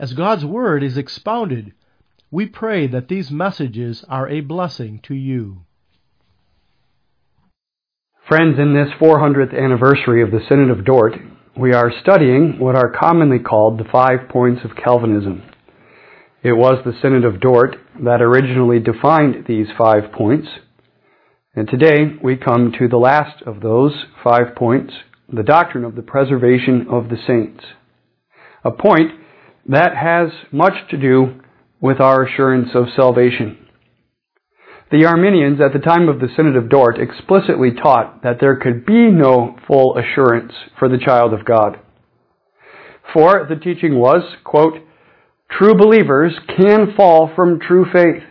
As God's Word is expounded, we pray that these messages are a blessing to you. Friends, in this 400th anniversary of the Synod of Dort, we are studying what are commonly called the five points of Calvinism. It was the Synod of Dort that originally defined these five points, and today we come to the last of those five points, the doctrine of the preservation of the saints. A point that has much to do with our assurance of salvation. The Arminians at the time of the Synod of Dort explicitly taught that there could be no full assurance for the child of God. For the teaching was, quote, true believers can fall from true faith.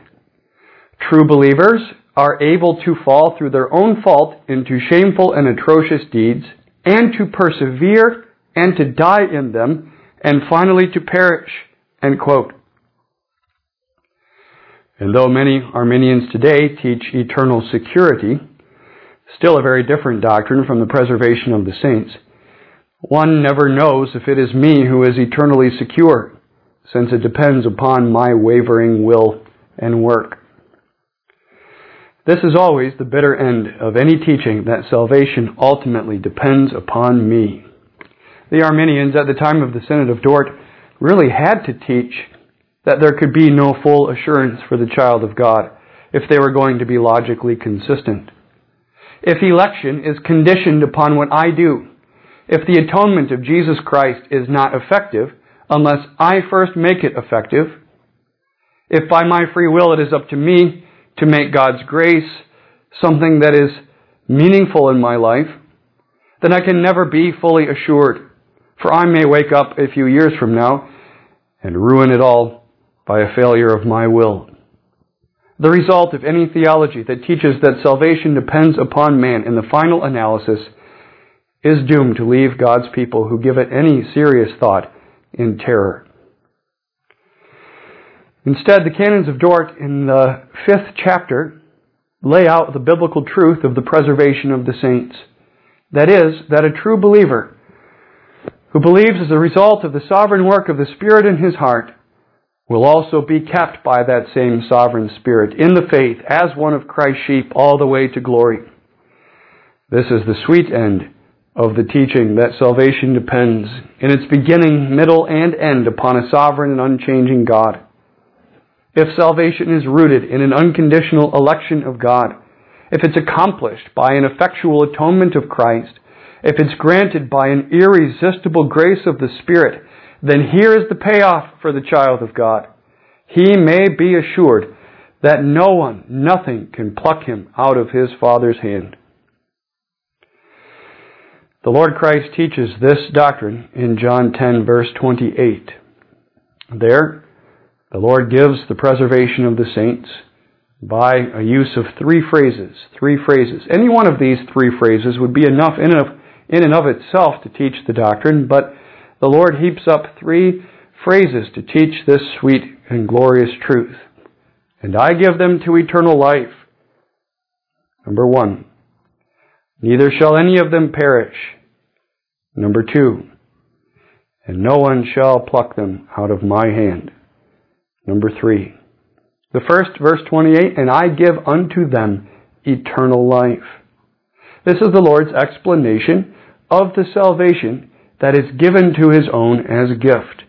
True believers are able to fall through their own fault into shameful and atrocious deeds, and to persevere and to die in them and finally to perish. End quote. And though many Arminians today teach eternal security, still a very different doctrine from the preservation of the saints, one never knows if it is me who is eternally secure, since it depends upon my wavering will and work. This is always the bitter end of any teaching that salvation ultimately depends upon me the Arminians at the time of the Synod of Dort really had to teach that there could be no full assurance for the child of God if they were going to be logically consistent. If election is conditioned upon what I do, if the atonement of Jesus Christ is not effective unless I first make it effective, if by my free will it is up to me to make God's grace something that is meaningful in my life, then I can never be fully assured for I may wake up a few years from now and ruin it all by a failure of my will. The result of any theology that teaches that salvation depends upon man in the final analysis is doomed to leave God's people who give it any serious thought in terror. Instead, the canons of Dort in the fifth chapter lay out the biblical truth of the preservation of the saints. That is, that a true believer who believes as a result of the sovereign work of the Spirit in his heart, will also be kept by that same sovereign Spirit in the faith as one of Christ's sheep all the way to glory. This is the sweet end of the teaching that salvation depends in its beginning, middle, and end upon a sovereign and unchanging God. If salvation is rooted in an unconditional election of God, if it's accomplished by an effectual atonement of Christ, if it's granted by an irresistible grace of the Spirit, then here is the payoff for the child of God. He may be assured that no one, nothing can pluck him out of his Father's hand. The Lord Christ teaches this doctrine in John 10 verse 28. There, the Lord gives the preservation of the saints by a use of three phrases. Three phrases. Any one of these three phrases would be enough in and of in and of itself to teach the doctrine, but the Lord heaps up three phrases to teach this sweet and glorious truth. And I give them to eternal life. Number one, neither shall any of them perish. Number two, and no one shall pluck them out of my hand. Number three, the first, verse 28, and I give unto them eternal life. This is the Lord's explanation of the salvation that is given to his own as a gift.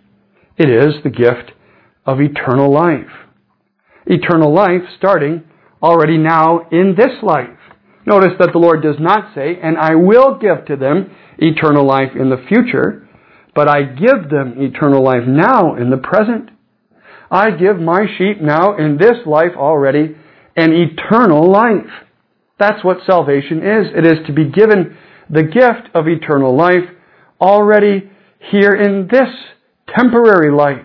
It is the gift of eternal life. Eternal life starting already now in this life. Notice that the Lord does not say, and I will give to them eternal life in the future, but I give them eternal life now in the present. I give my sheep now in this life already an eternal life. That's what salvation is. It is to be given the gift of eternal life already here in this temporary life.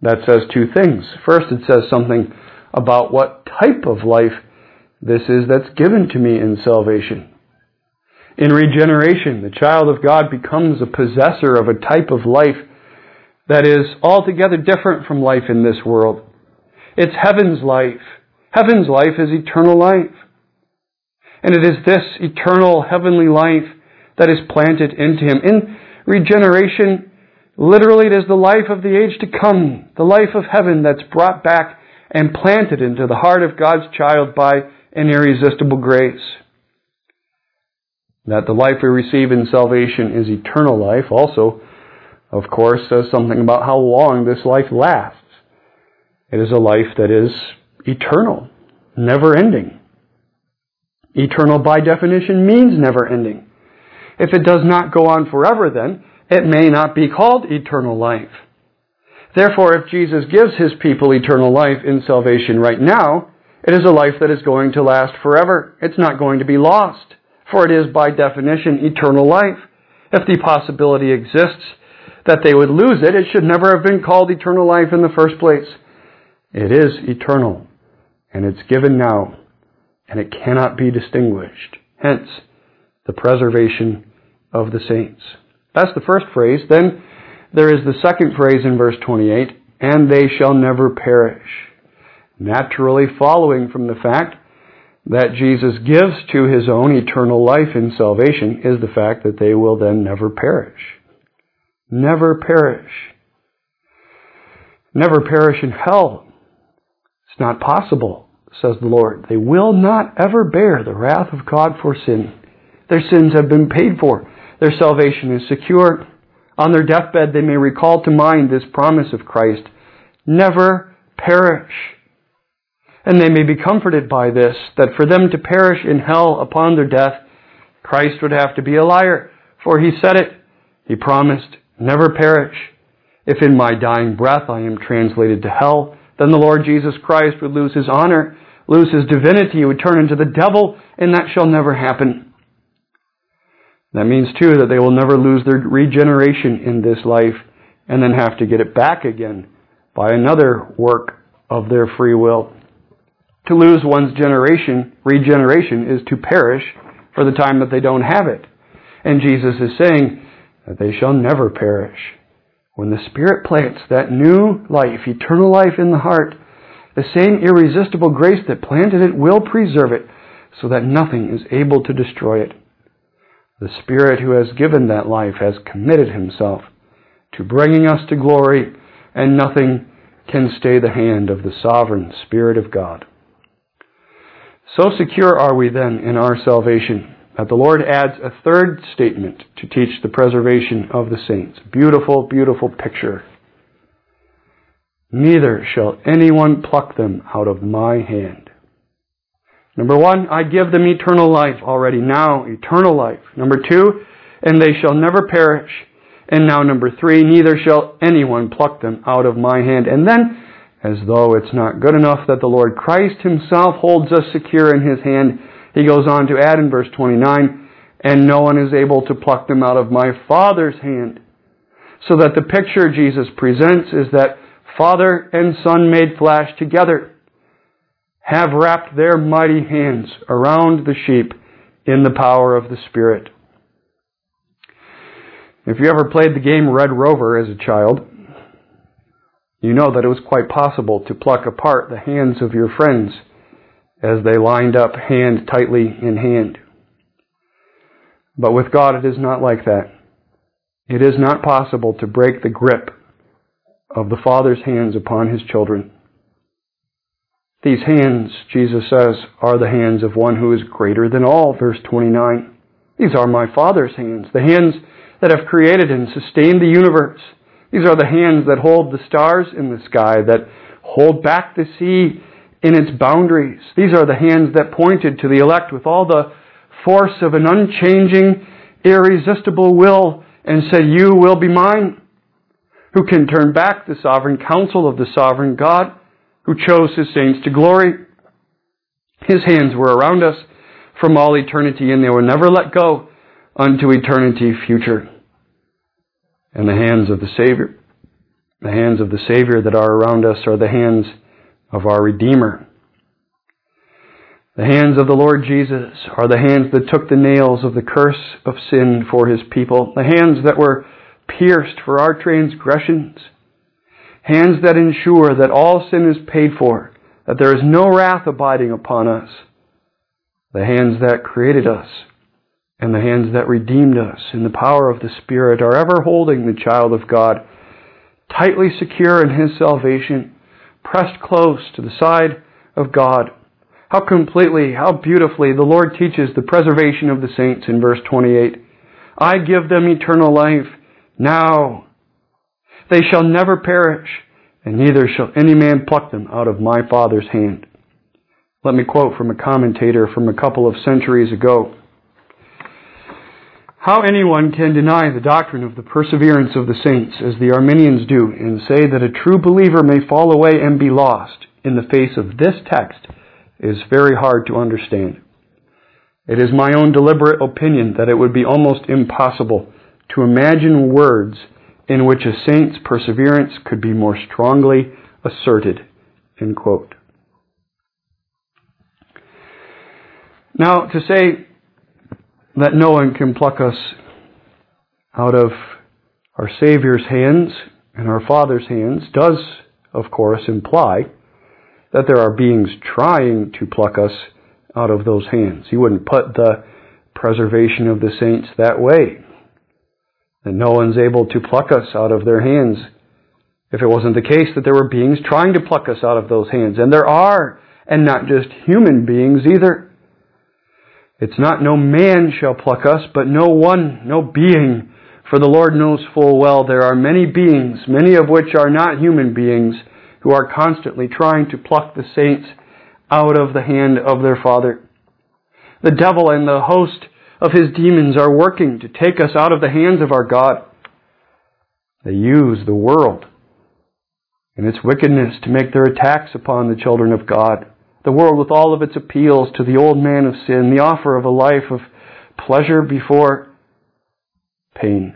That says two things. First, it says something about what type of life this is that's given to me in salvation. In regeneration, the child of God becomes a possessor of a type of life that is altogether different from life in this world. It's heaven's life. Heaven's life is eternal life. And it is this eternal heavenly life that is planted into him. In regeneration, literally it is the life of the age to come, the life of heaven that's brought back and planted into the heart of God's child by an irresistible grace. That the life we receive in salvation is eternal life also, of course, says something about how long this life lasts. It is a life that is eternal, never ending. Eternal by definition means never ending. If it does not go on forever, then it may not be called eternal life. Therefore, if Jesus gives his people eternal life in salvation right now, it is a life that is going to last forever. It's not going to be lost, for it is by definition eternal life. If the possibility exists that they would lose it, it should never have been called eternal life in the first place. It is eternal, and it's given now, and it cannot be distinguished. Hence, the preservation of the saints. That's the first phrase. Then there is the second phrase in verse 28, and they shall never perish. Naturally following from the fact that Jesus gives to his own eternal life in salvation is the fact that they will then never perish. Never perish. Never perish in hell. It's not possible, says the Lord. They will not ever bear the wrath of God for sin. Their sins have been paid for. Their salvation is secure. On their deathbed, they may recall to mind this promise of Christ never perish. And they may be comforted by this, that for them to perish in hell upon their death, Christ would have to be a liar. For he said it. He promised, never perish. If in my dying breath I am translated to hell, then the Lord Jesus Christ would lose his honor, lose his divinity, he would turn into the devil, and that shall never happen. That means, too, that they will never lose their regeneration in this life and then have to get it back again by another work of their free will. To lose one's generation, regeneration, is to perish for the time that they don't have it. And Jesus is saying that they shall never perish. When the Spirit plants that new life, eternal life in the heart, the same irresistible grace that planted it will preserve it so that nothing is able to destroy it. The Spirit who has given that life has committed himself to bringing us to glory, and nothing can stay the hand of the sovereign Spirit of God. So secure are we then in our salvation that the Lord adds a third statement to teach the preservation of the saints. Beautiful, beautiful picture. Neither shall anyone pluck them out of my hand. Number one, I give them eternal life already now, eternal life. Number two, and they shall never perish. And now number three, neither shall anyone pluck them out of my hand. And then, as though it's not good enough that the Lord Christ himself holds us secure in his hand, he goes on to add in verse 29, and no one is able to pluck them out of my Father's hand. So that the picture Jesus presents is that Father and Son made flesh together have wrapped their mighty hands around the sheep in the power of the Spirit. If you ever played the game Red Rover as a child, you know that it was quite possible to pluck apart the hands of your friends as they lined up hand tightly in hand. But with God it is not like that. It is not possible to break the grip of the Father's hands upon His children. These hands, Jesus says, are the hands of one who is greater than all, verse 29. These are my Father's hands, the hands that have created and sustained the universe. These are the hands that hold the stars in the sky, that hold back the sea in its boundaries. These are the hands that pointed to the elect with all the force of an unchanging, irresistible will and said, You will be mine. Who can turn back the sovereign counsel of the sovereign God? who chose his saints to glory. His hands were around us from all eternity, and they were never let go unto eternity future. And the hands of the Savior The hands of the Savior that are around us are the hands of our Redeemer. The hands of the Lord Jesus are the hands that took the nails of the curse of sin for his people, the hands that were pierced for our transgressions, hands that ensure that all sin is paid for, that there is no wrath abiding upon us, the hands that created us, and the hands that redeemed us in the power of the Spirit are ever holding the child of God tightly secure in his salvation, pressed close to the side of God how completely, how beautifully the Lord teaches the preservation of the saints in verse 28. I give them eternal life now. They shall never perish, and neither shall any man pluck them out of my Father's hand. Let me quote from a commentator from a couple of centuries ago. How anyone can deny the doctrine of the perseverance of the saints, as the Arminians do, and say that a true believer may fall away and be lost in the face of this text is very hard to understand. It is my own deliberate opinion that it would be almost impossible to imagine words in which a saint's perseverance could be more strongly asserted. Now, to say that no one can pluck us out of our Savior's hands and our Father's hands does, of course, imply that there are beings trying to pluck us out of those hands. He wouldn't put the preservation of the saints that way. That no one's able to pluck us out of their hands if it wasn't the case that there were beings trying to pluck us out of those hands. And there are, and not just human beings either. It's not no man shall pluck us, but no one, no being. For the Lord knows full well there are many beings, many of which are not human beings, who are constantly trying to pluck the saints out of the hand of their Father. The devil and the host of his demons are working to take us out of the hands of our God. They use the world and its wickedness to make their attacks upon the children of God. The world with all of its appeals to the old man of sin, the offer of a life of pleasure before pain.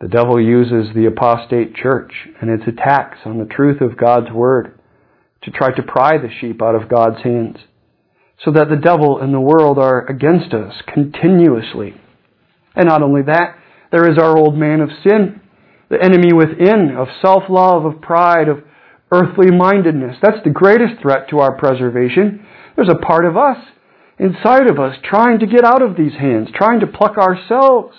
The devil uses the apostate church and its attacks on the truth of God's word to try to pry the sheep out of God's hands, so that the devil and the world are against us continuously. And not only that, there is our old man of sin, the enemy within of self-love, of pride, of earthly mindedness. That's the greatest threat to our preservation. There's a part of us inside of us trying to get out of these hands, trying to pluck ourselves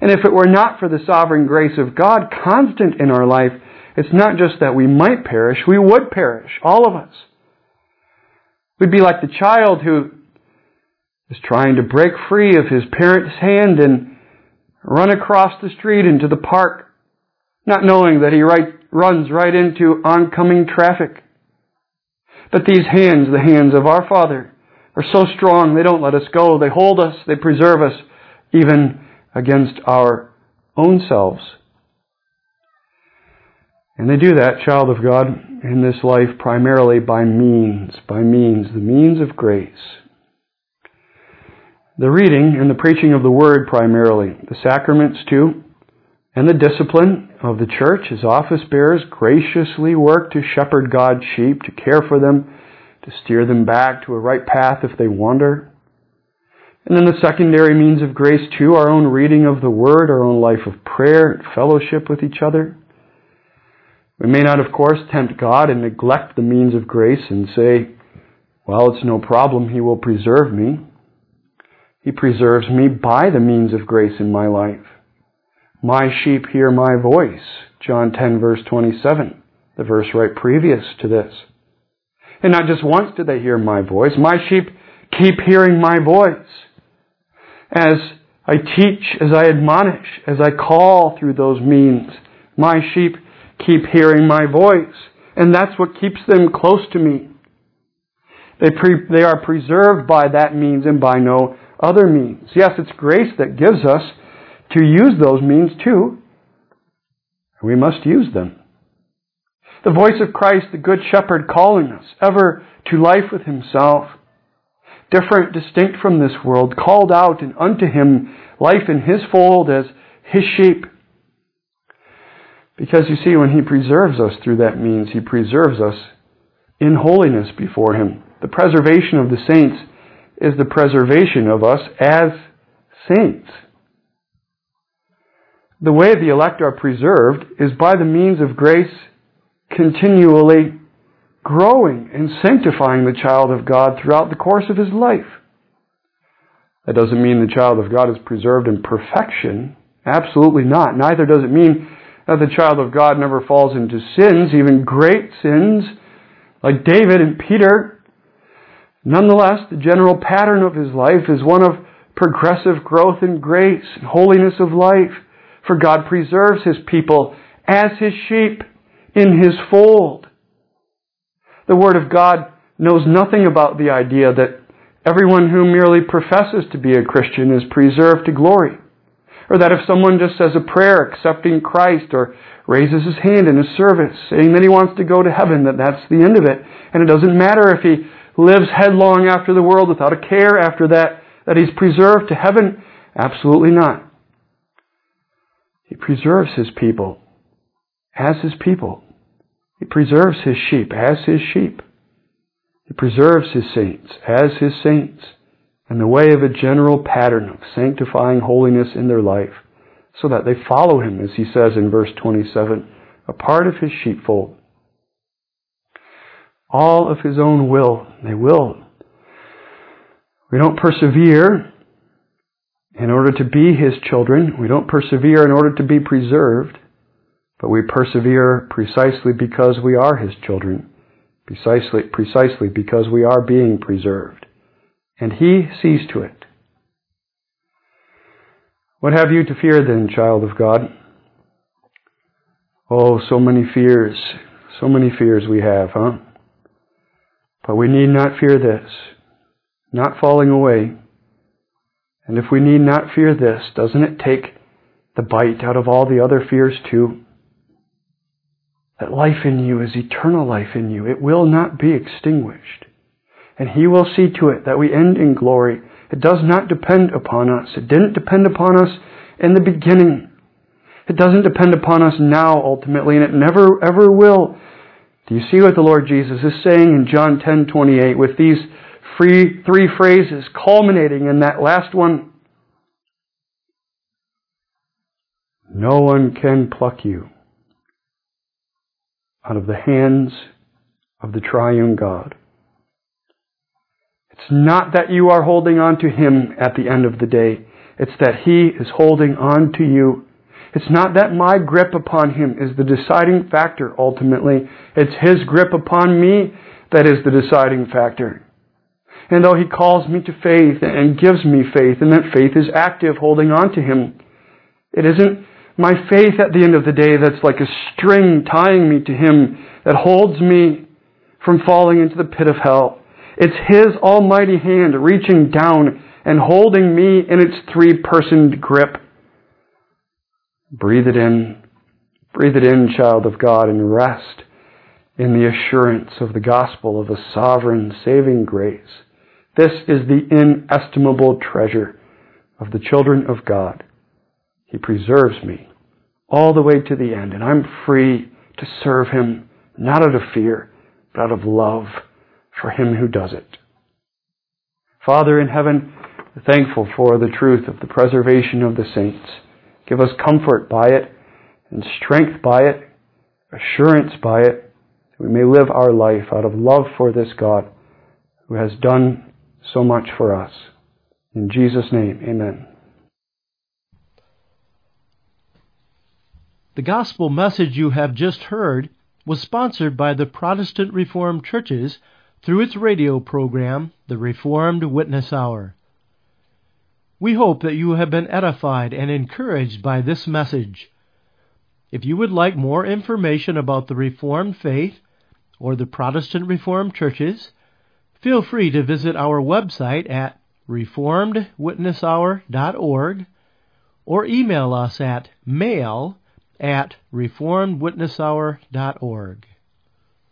and if it were not for the sovereign grace of God constant in our life, it's not just that we might perish, we would perish, all of us. We'd be like the child who is trying to break free of his parent's hand and run across the street into the park, not knowing that he right, runs right into oncoming traffic. But these hands, the hands of our Father, are so strong they don't let us go. They hold us, they preserve us, even against our own selves. And they do that, child of God, in this life primarily by means, by means, the means of grace. The reading and the preaching of the Word primarily, the sacraments too, and the discipline of the church as office bearers graciously work to shepherd God's sheep, to care for them, to steer them back to a right path if they wander. And then the secondary means of grace too, our own reading of the Word, our own life of prayer and fellowship with each other. We may not, of course, tempt God and neglect the means of grace and say, well, it's no problem, He will preserve me. He preserves me by the means of grace in my life. My sheep hear my voice, John 10 verse 27, the verse right previous to this. And not just once did they hear my voice, my sheep keep hearing my voice as I teach, as I admonish, as I call through those means. My sheep keep hearing my voice, and that's what keeps them close to me. They, pre- they are preserved by that means and by no other means. Yes, it's grace that gives us to use those means too. We must use them. The voice of Christ, the Good Shepherd, calling us ever to life with Himself different, distinct from this world, called out and unto him life in his fold as his sheep. Because you see, when He preserves us through that means, He preserves us in holiness before Him. The preservation of the saints is the preservation of us as saints. The way the elect are preserved is by the means of grace continually growing and sanctifying the child of God throughout the course of his life. That doesn't mean the child of God is preserved in perfection. Absolutely not. Neither does it mean that the child of God never falls into sins, even great sins, like David and Peter. Nonetheless, the general pattern of his life is one of progressive growth in grace and holiness of life. For God preserves his people as his sheep in his fold. The Word of God knows nothing about the idea that everyone who merely professes to be a Christian is preserved to glory. Or that if someone just says a prayer accepting Christ or raises his hand in a service saying that he wants to go to heaven, that that's the end of it. And it doesn't matter if he lives headlong after the world without a care after that, that he's preserved to heaven. Absolutely not. He preserves his people as his people. He preserves his sheep as his sheep. He preserves his saints as his saints in the way of a general pattern of sanctifying holiness in their life so that they follow him, as he says in verse 27, a part of his sheepfold. All of his own will, they will. We don't persevere in order to be his children. We don't persevere in order to be preserved. But we persevere precisely because we are His children, precisely, precisely because we are being preserved. And He sees to it. What have you to fear then, child of God? Oh, so many fears, so many fears we have, huh? But we need not fear this, not falling away. And if we need not fear this, doesn't it take the bite out of all the other fears too? that life in you is eternal life in you. It will not be extinguished. And He will see to it that we end in glory. It does not depend upon us. It didn't depend upon us in the beginning. It doesn't depend upon us now ultimately, and it never ever will. Do you see what the Lord Jesus is saying in John 10:28 with these free, three phrases culminating in that last one? No one can pluck you out of the hands of the triune God. It's not that you are holding on to Him at the end of the day. It's that He is holding on to you. It's not that my grip upon Him is the deciding factor ultimately. It's His grip upon me that is the deciding factor. And though He calls me to faith and gives me faith, and that faith is active holding on to Him, it isn't my faith at the end of the day that's like a string tying me to Him that holds me from falling into the pit of hell. It's His almighty hand reaching down and holding me in its three personed grip. Breathe it in. Breathe it in, child of God, and rest in the assurance of the gospel of a sovereign saving grace. This is the inestimable treasure of the children of God. He preserves me all the way to the end, and I'm free to serve Him, not out of fear, but out of love for Him who does it. Father in heaven, thankful for the truth of the preservation of the saints. Give us comfort by it, and strength by it, assurance by it, that we may live our life out of love for this God who has done so much for us. In Jesus' name, amen. The gospel message you have just heard was sponsored by the Protestant Reformed Churches through its radio program, The Reformed Witness Hour. We hope that you have been edified and encouraged by this message. If you would like more information about the Reformed faith or the Protestant Reformed Churches, feel free to visit our website at reformedwitnesshour.org or email us at mail at reformedwitnesshour.org.